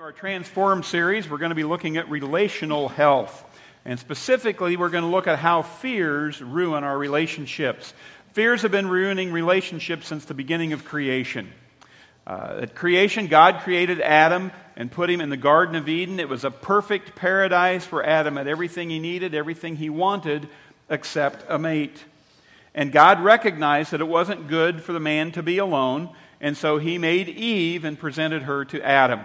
our Transform series, we're going to be looking at relational health. And specifically, we're going to look at how fears ruin our relationships. Fears have been ruining relationships since the beginning of creation. Uh, at creation, God created Adam and put him in the Garden of Eden. It was a perfect paradise for Adam, had everything he needed, everything he wanted, except a mate. And God recognized that it wasn't good for the man to be alone, and so he made Eve and presented her to Adam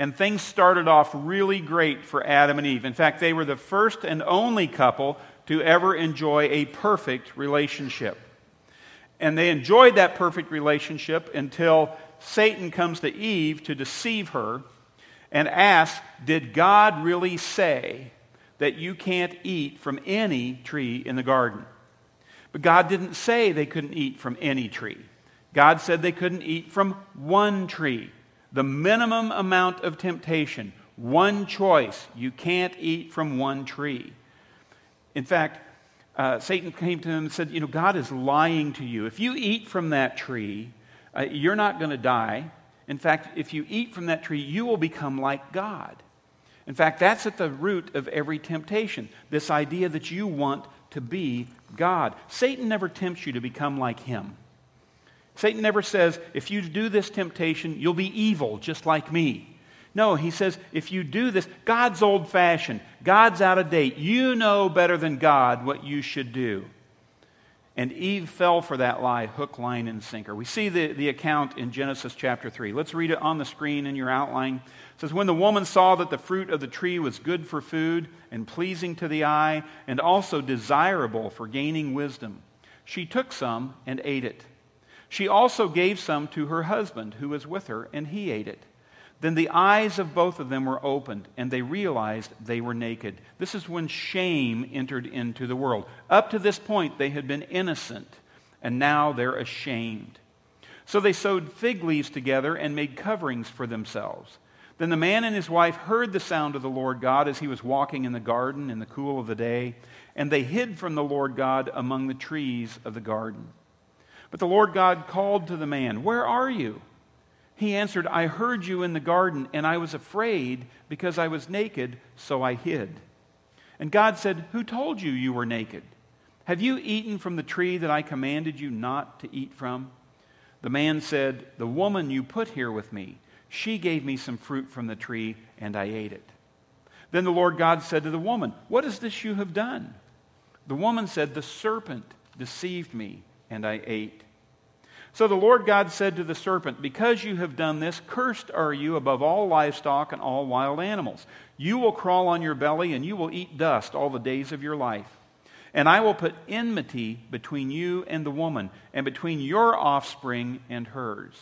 and things started off really great for Adam and Eve. In fact, they were the first and only couple to ever enjoy a perfect relationship. And they enjoyed that perfect relationship until Satan comes to Eve to deceive her and asks, Did God really say that you can't eat from any tree in the garden? But God didn't say they couldn't eat from any tree. God said they couldn't eat from one tree the minimum amount of temptation, one choice. You can't eat from one tree. In fact, uh, Satan came to him and said, You know, God is lying to you. If you eat from that tree, uh, you're not going to die. In fact, if you eat from that tree, you will become like God. In fact, that's at the root of every temptation this idea that you want to be God. Satan never tempts you to become like him. Satan never says, if you do this temptation, you'll be evil just like me. No, he says, if you do this, God's old fashioned, God's out of date. You know better than God what you should do. And Eve fell for that lie, hook, line, and sinker. We see the, the account in Genesis chapter 3. Let's read it on the screen in your outline. It says, When the woman saw that the fruit of the tree was good for food and pleasing to the eye, and also desirable for gaining wisdom, she took some and ate it. She also gave some to her husband who was with her, and he ate it. Then the eyes of both of them were opened, and they realized they were naked. This is when shame entered into the world. Up to this point, they had been innocent, and now they're ashamed. So they sewed fig leaves together and made coverings for themselves. Then the man and his wife heard the sound of the Lord God as he was walking in the garden in the cool of the day, and they hid from the Lord God among the trees of the garden. But the Lord God called to the man, Where are you? He answered, I heard you in the garden, and I was afraid because I was naked, so I hid. And God said, Who told you you were naked? Have you eaten from the tree that I commanded you not to eat from? The man said, The woman you put here with me, she gave me some fruit from the tree, and I ate it. Then the Lord God said to the woman, What is this you have done? The woman said, The serpent deceived me and I ate. So the Lord God said to the serpent, Because you have done this, cursed are you above all livestock and all wild animals. You will crawl on your belly, and you will eat dust all the days of your life. And I will put enmity between you and the woman, and between your offspring and hers.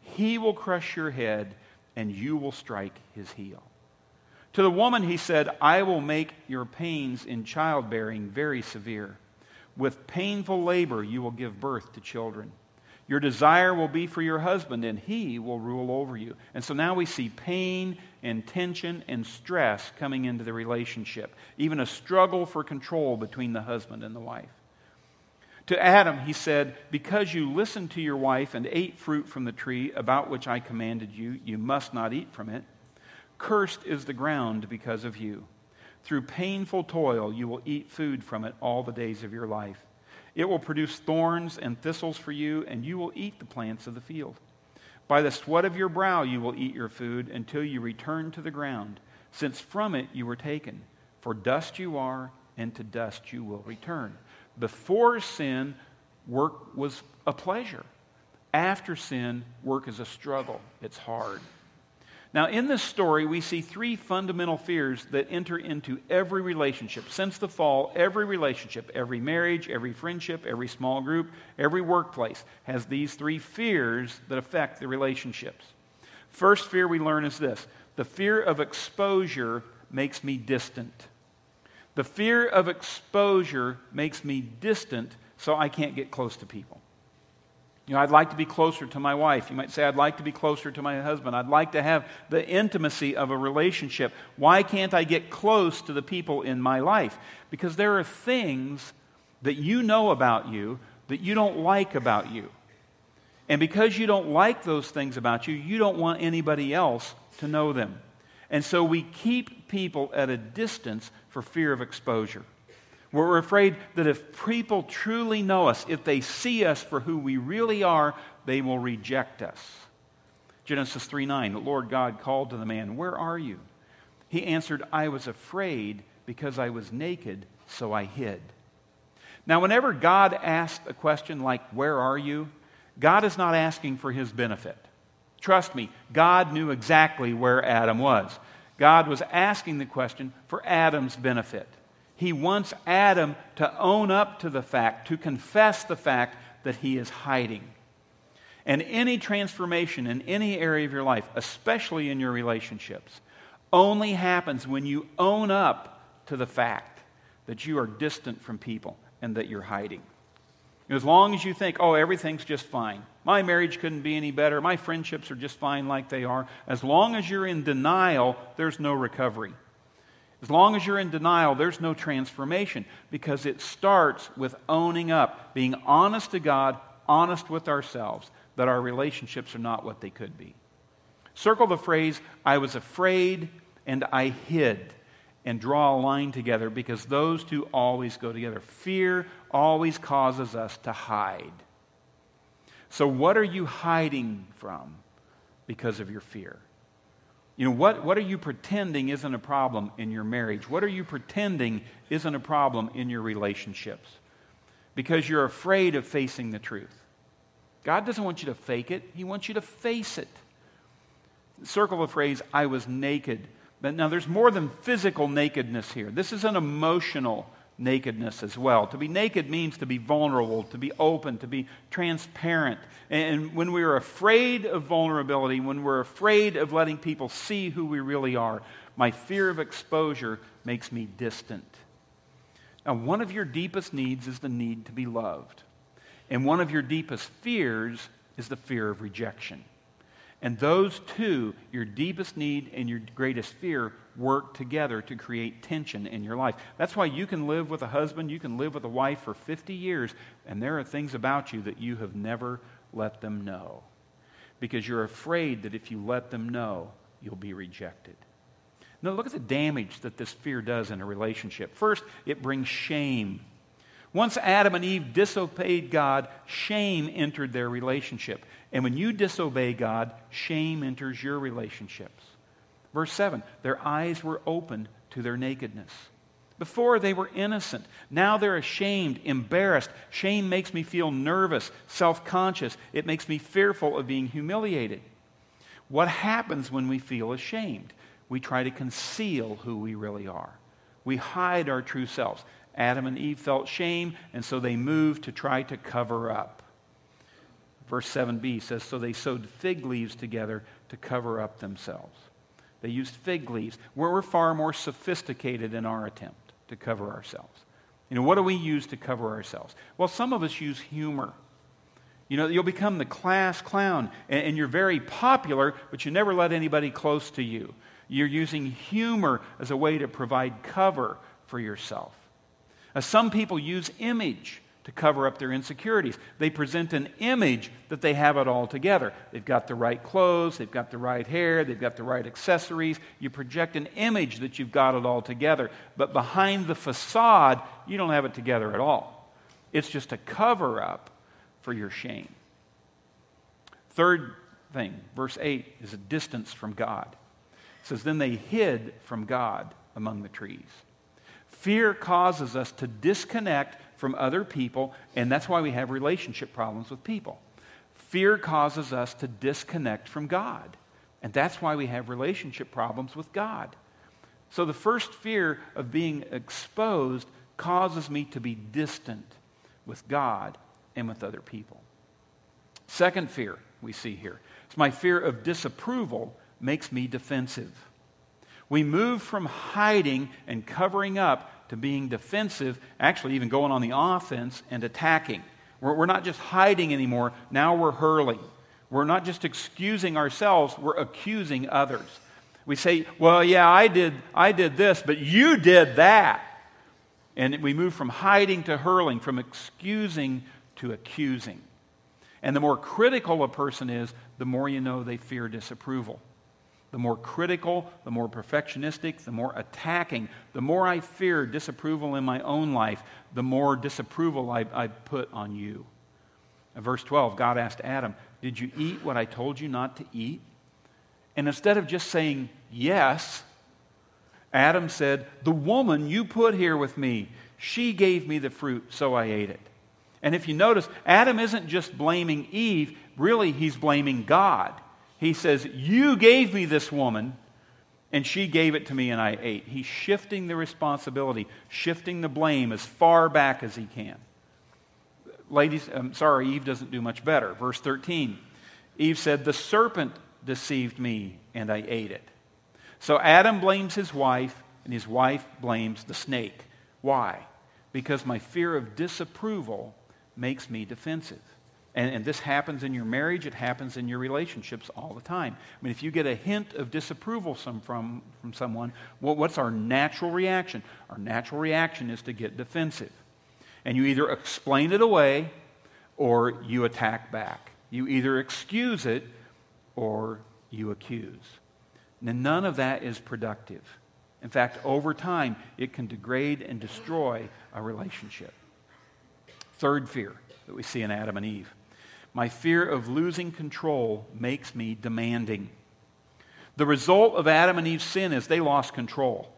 He will crush your head, and you will strike his heel. To the woman he said, I will make your pains in childbearing very severe. With painful labor, you will give birth to children. Your desire will be for your husband, and he will rule over you. And so now we see pain and tension and stress coming into the relationship, even a struggle for control between the husband and the wife. To Adam, he said, Because you listened to your wife and ate fruit from the tree about which I commanded you, you must not eat from it. Cursed is the ground because of you. Through painful toil, you will eat food from it all the days of your life. It will produce thorns and thistles for you, and you will eat the plants of the field. By the sweat of your brow, you will eat your food until you return to the ground, since from it you were taken. For dust you are, and to dust you will return. Before sin, work was a pleasure. After sin, work is a struggle. It's hard. Now, in this story, we see three fundamental fears that enter into every relationship. Since the fall, every relationship, every marriage, every friendship, every small group, every workplace has these three fears that affect the relationships. First fear we learn is this the fear of exposure makes me distant. The fear of exposure makes me distant, so I can't get close to people. You know, I'd like to be closer to my wife. You might say, I'd like to be closer to my husband. I'd like to have the intimacy of a relationship. Why can't I get close to the people in my life? Because there are things that you know about you that you don't like about you. And because you don't like those things about you, you don't want anybody else to know them. And so we keep people at a distance for fear of exposure. We're afraid that if people truly know us, if they see us for who we really are, they will reject us. Genesis 3 9, the Lord God called to the man, Where are you? He answered, I was afraid because I was naked, so I hid. Now, whenever God asks a question like, Where are you? God is not asking for his benefit. Trust me, God knew exactly where Adam was. God was asking the question for Adam's benefit. He wants Adam to own up to the fact, to confess the fact that he is hiding. And any transformation in any area of your life, especially in your relationships, only happens when you own up to the fact that you are distant from people and that you're hiding. As long as you think, oh, everything's just fine, my marriage couldn't be any better, my friendships are just fine like they are, as long as you're in denial, there's no recovery. As long as you're in denial, there's no transformation because it starts with owning up, being honest to God, honest with ourselves, that our relationships are not what they could be. Circle the phrase, I was afraid and I hid, and draw a line together because those two always go together. Fear always causes us to hide. So, what are you hiding from because of your fear? You know, what, what are you pretending isn't a problem in your marriage? What are you pretending isn't a problem in your relationships? Because you're afraid of facing the truth. God doesn't want you to fake it, He wants you to face it. Circle the phrase, I was naked. But now there's more than physical nakedness here. This is an emotional nakedness as well. To be naked means to be vulnerable, to be open, to be transparent. And when we're afraid of vulnerability, when we're afraid of letting people see who we really are, my fear of exposure makes me distant. Now, one of your deepest needs is the need to be loved. And one of your deepest fears is the fear of rejection. And those two, your deepest need and your greatest fear, work together to create tension in your life. That's why you can live with a husband, you can live with a wife for 50 years, and there are things about you that you have never let them know. Because you're afraid that if you let them know, you'll be rejected. Now, look at the damage that this fear does in a relationship. First, it brings shame once Adam and Eve disobeyed God, shame entered their relationship. And when you disobey God, shame enters your relationships. Verse 7 their eyes were opened to their nakedness. Before they were innocent. Now they're ashamed, embarrassed. Shame makes me feel nervous, self conscious. It makes me fearful of being humiliated. What happens when we feel ashamed? We try to conceal who we really are. We hide our true selves. Adam and Eve felt shame, and so they moved to try to cover up. Verse 7b says, So they sewed fig leaves together to cover up themselves. They used fig leaves. We're far more sophisticated in our attempt to cover ourselves. You know, what do we use to cover ourselves? Well, some of us use humor. You know, you'll become the class clown, and, and, you're very popular, but you never let anybody close to you. You're using humor as a way to provide cover for yourself. Some people use image to cover up their insecurities. They present an image that they have it all together. They've got the right clothes, they've got the right hair, they've got the right accessories. You project an image that you've got it all together. But behind the facade, you don't have it together at all. It's just a cover up for your shame. Third thing, verse 8, is a distance from God. It says, Then they hid from God among the trees. Fear causes us to disconnect from other people, and that's why we have relationship problems with people. Fear causes us to disconnect from God, and that's why we have relationship problems with God. So the first fear of being exposed causes me to be distant with God and with other people. Second fear we see here is my fear of disapproval makes me defensive. We move from hiding and covering up to being defensive, actually, even going on the offense and attacking. We're, we're not just hiding anymore, now we're hurling. We're not just excusing ourselves, we're accusing others. We say, well, yeah, I did, I did this, but you did that. And we move from hiding to hurling, from excusing to accusing. And the more critical a person is, the more you know they fear disapproval. The more critical, the more perfectionistic, the more attacking, the more I fear disapproval in my own life, the more disapproval I, I put on you. In verse 12, God asked Adam, Did you eat what I told you not to eat? And instead of just saying yes, Adam said, The woman you put here with me, she gave me the fruit, so I ate it. And if you notice, Adam isn't just blaming Eve, really, he's blaming God. He says, You gave me this woman, and she gave it to me, and I ate. He's shifting the responsibility, shifting the blame as far back as he can. Ladies, I'm sorry, Eve doesn't do much better. Verse 13 Eve said, The serpent deceived me, and I ate it. So Adam blames his wife, and his wife blames the snake. Why? Because my fear of disapproval makes me defensive. And, and, this happens in your marriage, it happens in your relationships all the time. I mean, if you get a hint of disapproval some, from, from someone, well, what's our natural reaction? Our natural reaction is to get defensive. And you either explain it away or you attack back. You either excuse it or you accuse. Now, none of that is productive. In fact, over time, it can degrade and destroy a relationship. Third fear that we see in Adam and Eve my fear of losing control makes me demanding. The result of Adam and Eve's sin is they lost control.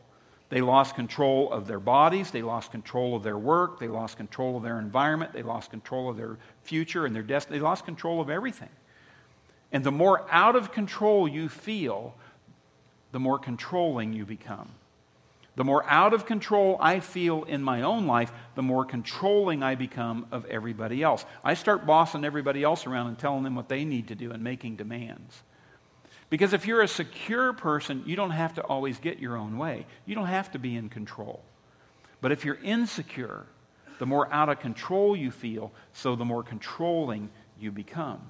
They lost control of their bodies, they lost control of their work, they lost control of their environment, they lost control of their future and their destiny, they lost control of everything. And the more out of control you feel, the more controlling you become. The more out of control I feel in my own life, the more controlling I become of everybody else. I start bossing everybody else around and telling them what they need to do and making demands. Because if you're a secure person, you don't have to always get your own way. You don't have to be in control. But if you're insecure, the more out of control you feel, so the more controlling you become.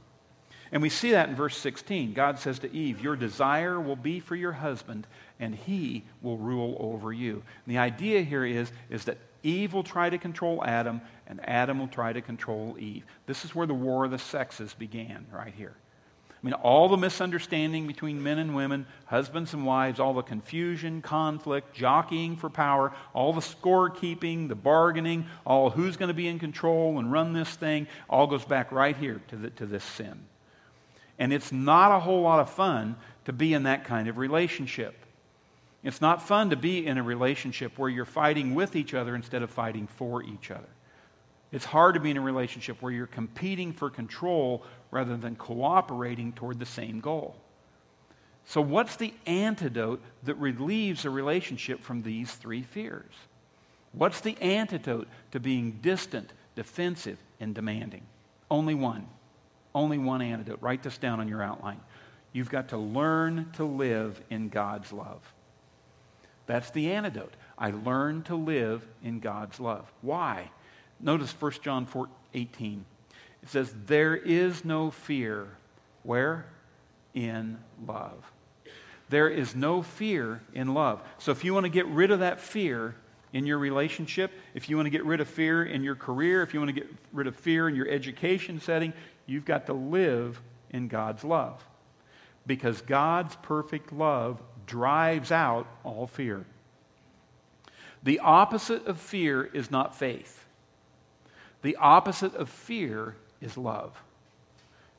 And we see that in verse 16. God says to Eve, Your desire will be for your husband, and he will rule over you. And the idea here is, is that Eve will try to control Adam, and Adam will try to control Eve. This is where the war of the sexes began, right here. I mean, all the misunderstanding between men and women, husbands and wives, all the confusion, conflict, jockeying for power, all the scorekeeping, the bargaining, all who's going to be in control and run this thing, all goes back right here to, the, to this sin. And it's not a whole lot of fun to be in that kind of relationship. It's not fun to be in a relationship where you're fighting with each other instead of fighting for each other. It's hard to be in a relationship where you're competing for control rather than cooperating toward the same goal. So, what's the antidote that relieves a relationship from these three fears? What's the antidote to being distant, defensive, and demanding? Only one only one antidote. Write this down on your outline. You've got to learn to live in God's love. That's the antidote. I learn to live in God's love. Why? Notice 1 John 4, 18. It says, There is no fear. Where? In love. There is no fear in love. So if you want to get rid of that fear in your relationship, if you want to get rid of fear in your career, if you want to get rid of fear in your education setting, You've got to live in God's love. Because God's perfect love drives out all fear. The opposite of fear is not faith. The opposite of fear is love.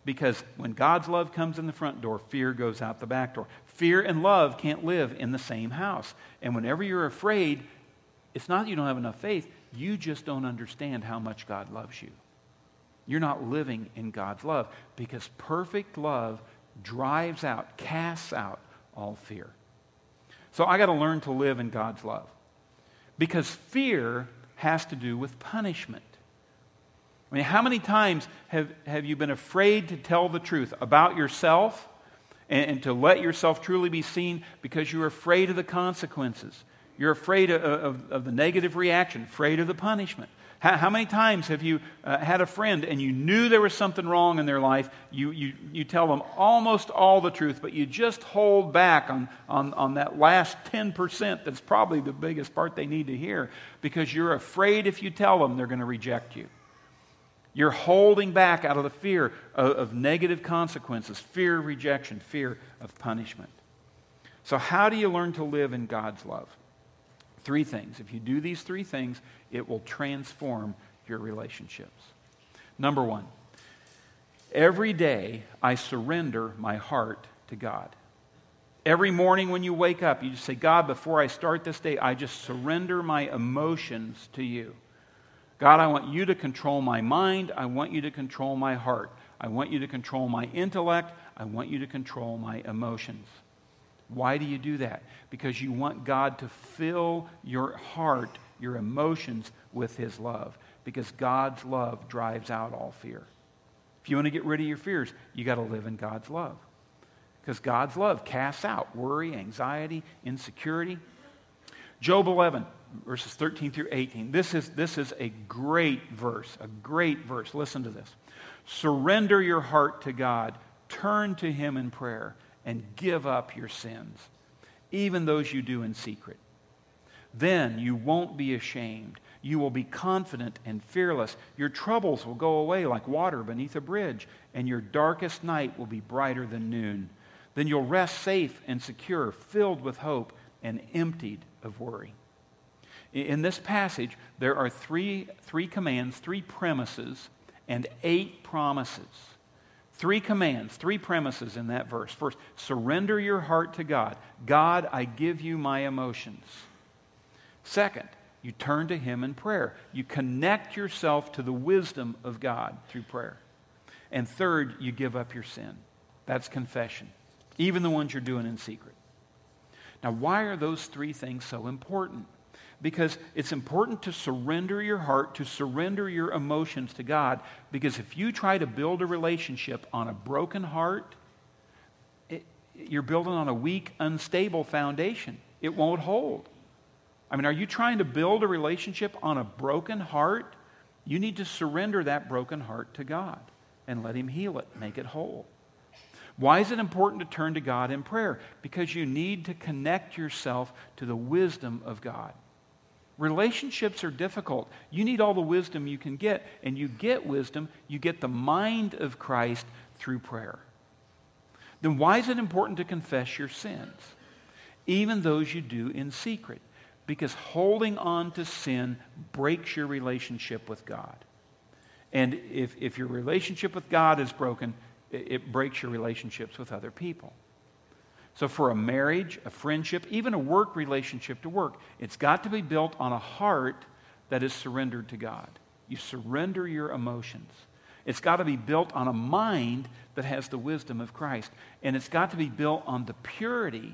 Because when God's love comes in the front door, fear goes out the back door. Fear and love can't live in the same house. And whenever you're afraid, it's not that you don't have enough faith, you just don't understand how much God loves you. You're not living in God's love because perfect love drives out, casts out all fear. So I got to learn to live in God's love because fear has to do with punishment. I mean, how many times have, have you been afraid to tell the truth about yourself and, and to let yourself truly be seen because you're afraid of the consequences? You're afraid of, of, of the negative reaction, afraid of the punishment. How, how many times have you uh, had a friend and you knew there was something wrong in their life? You, you, you tell them almost all the truth, but you just hold back on, on, on that last 10% that's probably the biggest part they need to hear because you're afraid if you tell them they're going to reject you. You're holding back out of the fear of, of negative consequences, fear of rejection, fear of punishment. So, how do you learn to live in God's love? Three things. If you do these three things, it will transform your relationships. Number one, every day I surrender my heart to God. Every morning when you wake up, you just say, God, before I start this day, I just surrender my emotions to you. God, I want you to control my mind. I want you to control my heart. I want you to control my intellect. I want you to control my emotions. Why do you do that? Because you want God to fill your heart, your emotions, with His love. Because God's love drives out all fear. If you want to get rid of your fears, you got to live in God's love. Because God's love casts out worry, anxiety, insecurity. Job 11, verses 13 through 18. This is, this is a great verse, a great verse. Listen to this. Surrender your heart to God, turn to Him in prayer, and give up your sins, even those you do in secret. Then you won't be ashamed. You will be confident and fearless. Your troubles will go away like water beneath a bridge, and your darkest night will be brighter than noon. Then you'll rest safe and secure, filled with hope and emptied of worry. In this passage, there are three, three commands, three premises, and eight promises. Three commands, three premises in that verse. First, surrender your heart to God. God, I give you my emotions. Second, you turn to Him in prayer. You connect yourself to the wisdom of God through prayer. And third, you give up your sin. That's confession even the ones you're doing in secret. Now, why are those three things so important? Because it's important to surrender your heart, to surrender your emotions to God. Because if you try to build a relationship on a broken heart, it, you're building on a weak, unstable foundation. It won't hold. I mean, are you trying to build a relationship on a broken heart? You need to surrender that broken heart to God and let Him heal it, make it whole. Why is it important to turn to God in prayer? Because you need to connect yourself to the wisdom of God. Relationships are difficult. You need all the wisdom you can get, and you get wisdom, you get the mind of Christ through prayer. Then why is it important to confess your sins? Even those you do in secret. Because holding on to sin breaks your relationship with God. And if, if your relationship with God is broken, it breaks your relationships with other people. So, for a marriage, a friendship, even a work relationship to work, it's got to be built on a heart that is surrendered to God. You surrender your emotions. It's got to be built on a mind that has the wisdom of Christ. And it's got to be built on the purity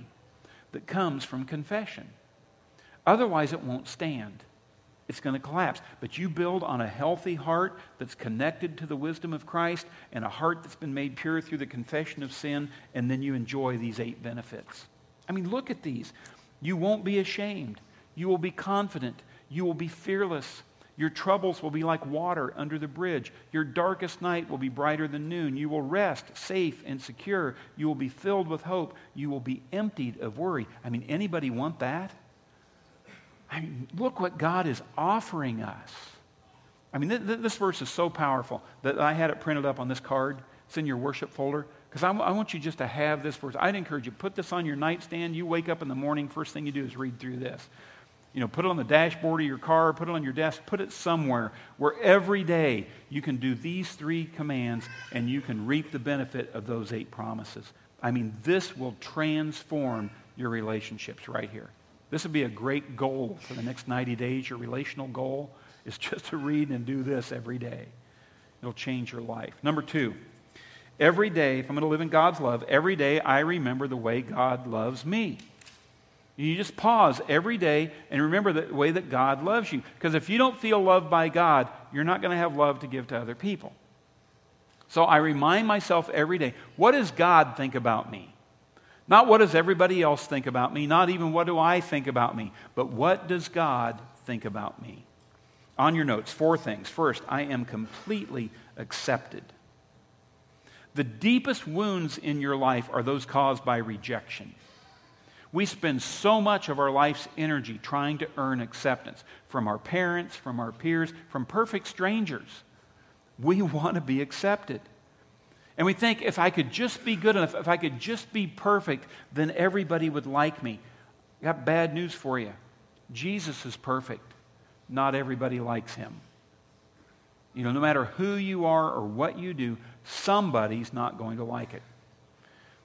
that comes from confession. Otherwise, it won't stand it's going to collapse. But you build on a healthy heart that's connected to the wisdom of Christ and a heart that's been made pure through the confession of sin, and then you enjoy these eight benefits. I mean, look at these. You won't be ashamed. You will be confident. You will be fearless. Your troubles will be like water under the bridge. Your darkest night will be brighter than noon. You will rest safe and secure. You will be filled with hope. You will be emptied of worry. I mean, anybody want that? I mean, look what God is offering us. I mean, th- th- this verse is so powerful that I had it printed up on this card. It's in your worship folder. Because I, w- I want you just to have this verse. I'd encourage you, put this on your nightstand. You wake up in the morning, first thing you do is read through this. You know, put it on the dashboard of your car, put it on your desk, put it somewhere where every day you can do these three commands and you can reap the benefit of those eight promises. I mean, this will transform your relationships right here. This would be a great goal for the next 90 days. Your relational goal is just to read and do this every day. It'll change your life. Number two, every day, if I'm going to live in God's love, every day I remember the way God loves me. You just pause every day and remember the way that God loves you. Because if you don't feel loved by God, you're not going to have love to give to other people. So I remind myself every day what does God think about me? Not what does everybody else think about me, not even what do I think about me, but what does God think about me? On your notes, four things. First, I am completely accepted. The deepest wounds in your life are those caused by rejection. We spend so much of our life's energy trying to earn acceptance from our parents, from our peers, from perfect strangers. We want to be accepted. And we think if I could just be good enough, if I could just be perfect, then everybody would like me. I got bad news for you. Jesus is perfect. Not everybody likes him. You know, no matter who you are or what you do, somebody's not going to like it.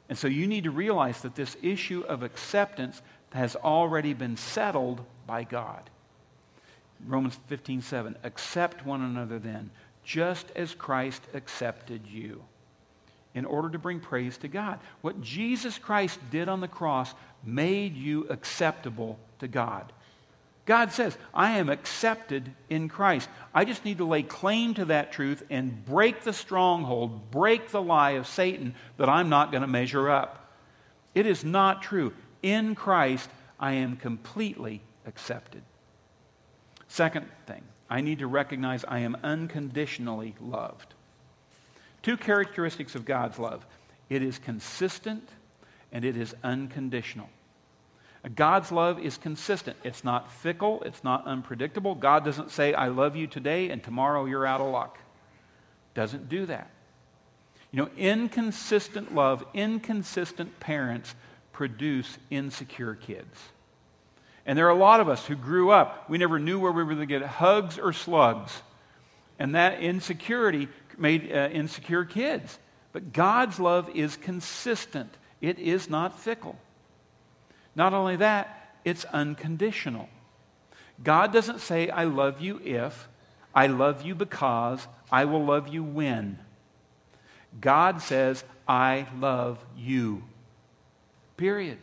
And so you need to realize that this issue of acceptance has already been settled by God. Romans 15, 7. Accept one another then, just as Christ accepted you, in order to bring praise to God. What Jesus Christ did on the cross made you acceptable to God. God says, I am accepted in Christ. I just need to lay claim to that truth and break the stronghold, break the lie of Satan that I'm not going to measure up. It is not true. In Christ, I am completely accepted. Second thing, I need to recognize I am unconditionally loved. Two characteristics of God's love it is consistent and it is unconditional. God's love is consistent. It's not fickle, it's not unpredictable. God doesn't say, I love you today and tomorrow you're out of luck. Doesn't do that. You know, inconsistent love, inconsistent parents produce insecure kids. And there are a lot of us who grew up, we never knew where we were going to get hugs or slugs. And that insecurity made uh, insecure kids. But God's love is consistent, it is not fickle. Not only that, it's unconditional. God doesn't say, I love you if, I love you because, I will love you when. God says, I love you. Period.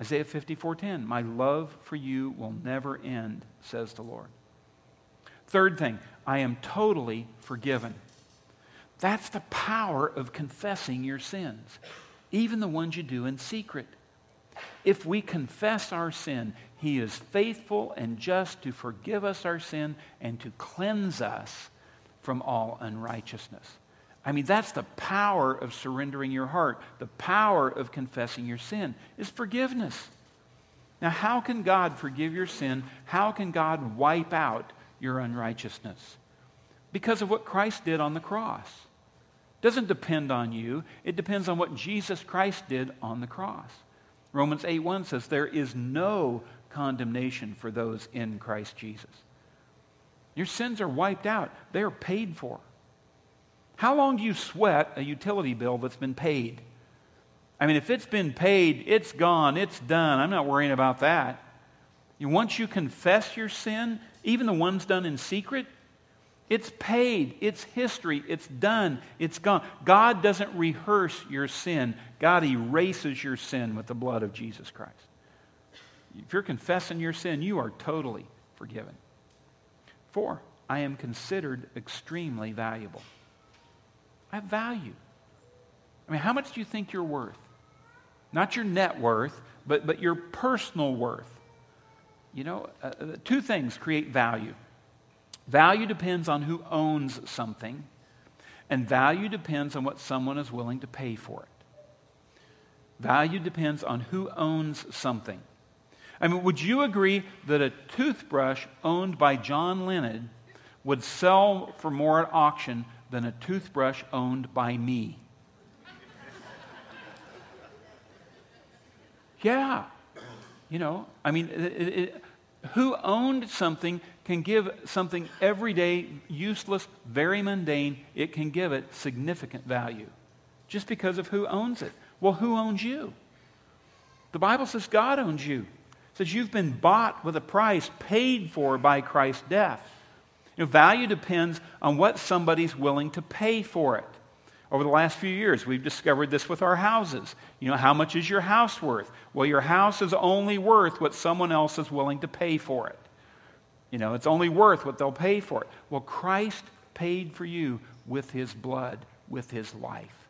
Isaiah 54:10, "My love for you will never end," says the Lord. Third thing, I am totally forgiven. That's the power of confessing your sins, even the ones you do in secret. If we confess our sin, He is faithful and just to forgive us our sin and to cleanse us from all unrighteousness. I mean, that's the power of surrendering your heart. The power of confessing your sin is forgiveness. Now, how can God forgive your sin? How can God wipe out your unrighteousness? Because of what Christ did on the cross. It doesn't depend on you, it depends on what Jesus Christ did on the cross. Romans 8 1 says, There is no condemnation for those in Christ Jesus. Your sins are wiped out, they are paid for. How long do you sweat a utility bill that's been paid? I mean, if it's been paid, it's gone, it's done. I'm not worrying about that. Once you confess your sin, even the ones done in secret, it's paid, it's history, it's done, it's gone. God doesn't rehearse your sin, God erases your sin with the blood of Jesus Christ. If you're confessing your sin, you are totally forgiven. Four, I am considered extremely valuable. I have value. I mean, how much do you think you're worth? Not your net worth, but, but your personal worth. You know, uh, uh, two things create value value depends on who owns something, and value depends on what someone is willing to pay for it. Value depends on who owns something. I mean, would you agree that a toothbrush owned by John Lennon would sell for more at auction than a toothbrush owned by me. yeah. You know, I mean, it, it, who owned something can give something everyday, useless, very mundane, it can give it significant value just because of who owns it. Well, who owns you? The Bible says God owns you. It says you've been bought with a price paid for by Christ's death. You know, value depends on what somebody's willing to pay for it. Over the last few years, we've discovered this with our houses. You know, how much is your house worth? Well, your house is only worth what someone else is willing to pay for it. You know, it's only worth what they'll pay for it. Well, Christ paid for you with his blood, with his life.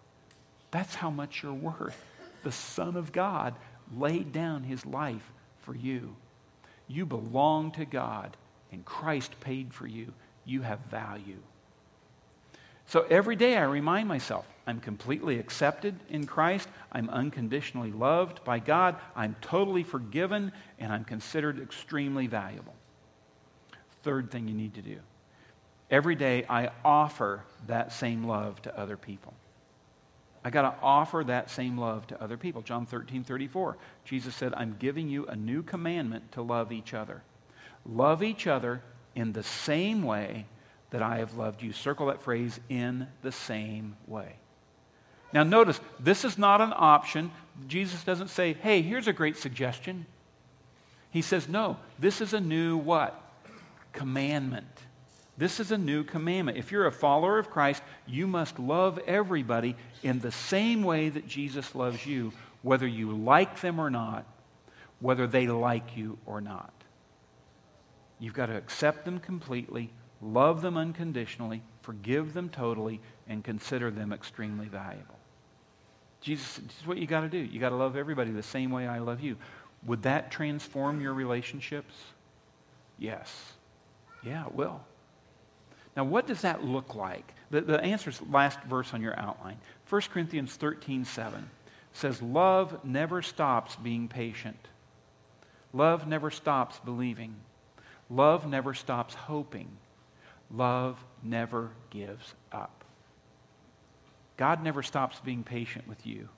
That's how much you're worth. The Son of God laid down his life for you. You belong to God and Christ paid for you, you have value. So every day I remind myself I'm completely accepted in Christ, I'm unconditionally loved by God, I'm totally forgiven, and I'm considered extremely valuable. Third thing you need to do every day I offer that same love to other people. I got to offer that same love to other people. John 13, 34. Jesus said, I'm giving you a new commandment to love each other. Love each other in the same way that I have loved you. Circle that phrase, in the same way. Now, notice, this is not an option. Jesus doesn't say, hey, here's a great suggestion. He says, no, this is a new what? Commandment. This is a new commandment. If you're a follower of Christ, you must love everybody in the same way that Jesus loves you, whether you like them or not, whether they like you or not. You've got to accept them completely, love them unconditionally, forgive them totally, and consider them extremely valuable. Jesus, this is what you got to do. You got to love everybody the same way I love you. Would that transform your relationships? Yes. Yeah, it will. Now, what does that look like? The, the answer is last verse on your outline. 1 Corinthians 13 7 says, Love never stops being patient. Love never stops believing. Love never stops hoping. Love never gives up. God never stops being patient with you.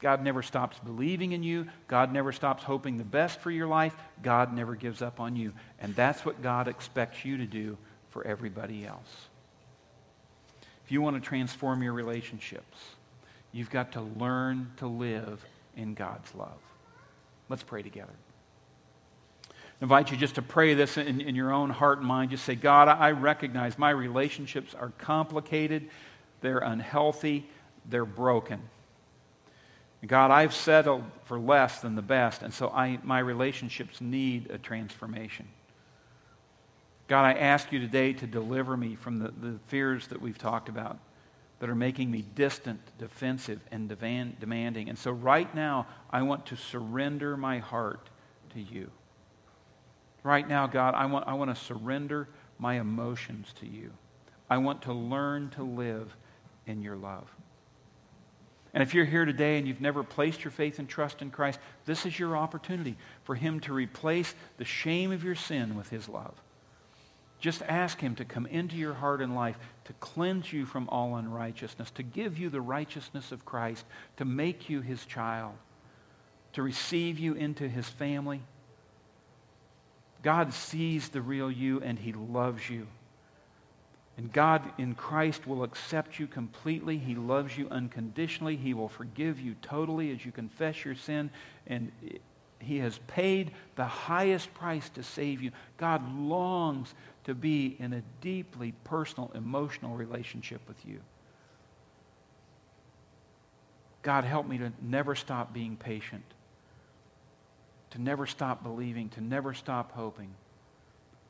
God never stops believing in you. God never stops hoping the best for your life. God never gives up on you. And that's what God expects you to do for everybody else. If you want to transform your relationships, you've got to learn to live in God's love. Let's pray together. Invite you just to pray this in, in your own heart and mind. Just say, God, I recognize my relationships are complicated, they're unhealthy, they're broken. God, I've settled for less than the best, and so I, my relationships need a transformation. God, I ask you today to deliver me from the, the fears that we've talked about that are making me distant, defensive, and demand, demanding. And so right now, I want to surrender my heart to you. Right now, God, I want, I want to surrender my emotions to you. I want to learn to live in your love. And if you're here today and you've never placed your faith and trust in Christ, this is your opportunity for Him to replace the shame of your sin with His love. Just ask Him to come into your heart and life, to cleanse you from all unrighteousness, to give you the righteousness of Christ, to make you His child, to receive you into His family. God sees the real you and He loves you. And God in Christ will accept you completely. He loves you unconditionally. He will forgive you totally as you confess your sin. And He has paid the highest price to save you. God longs to be in a deeply personal, emotional relationship with you. God, help me to never stop being patient, to never stop believing, to never stop hoping,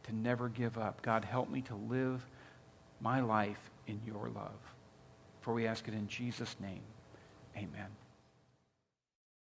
to never give up. God, help me to live my life in your love. For we ask it in Jesus' name. Amen.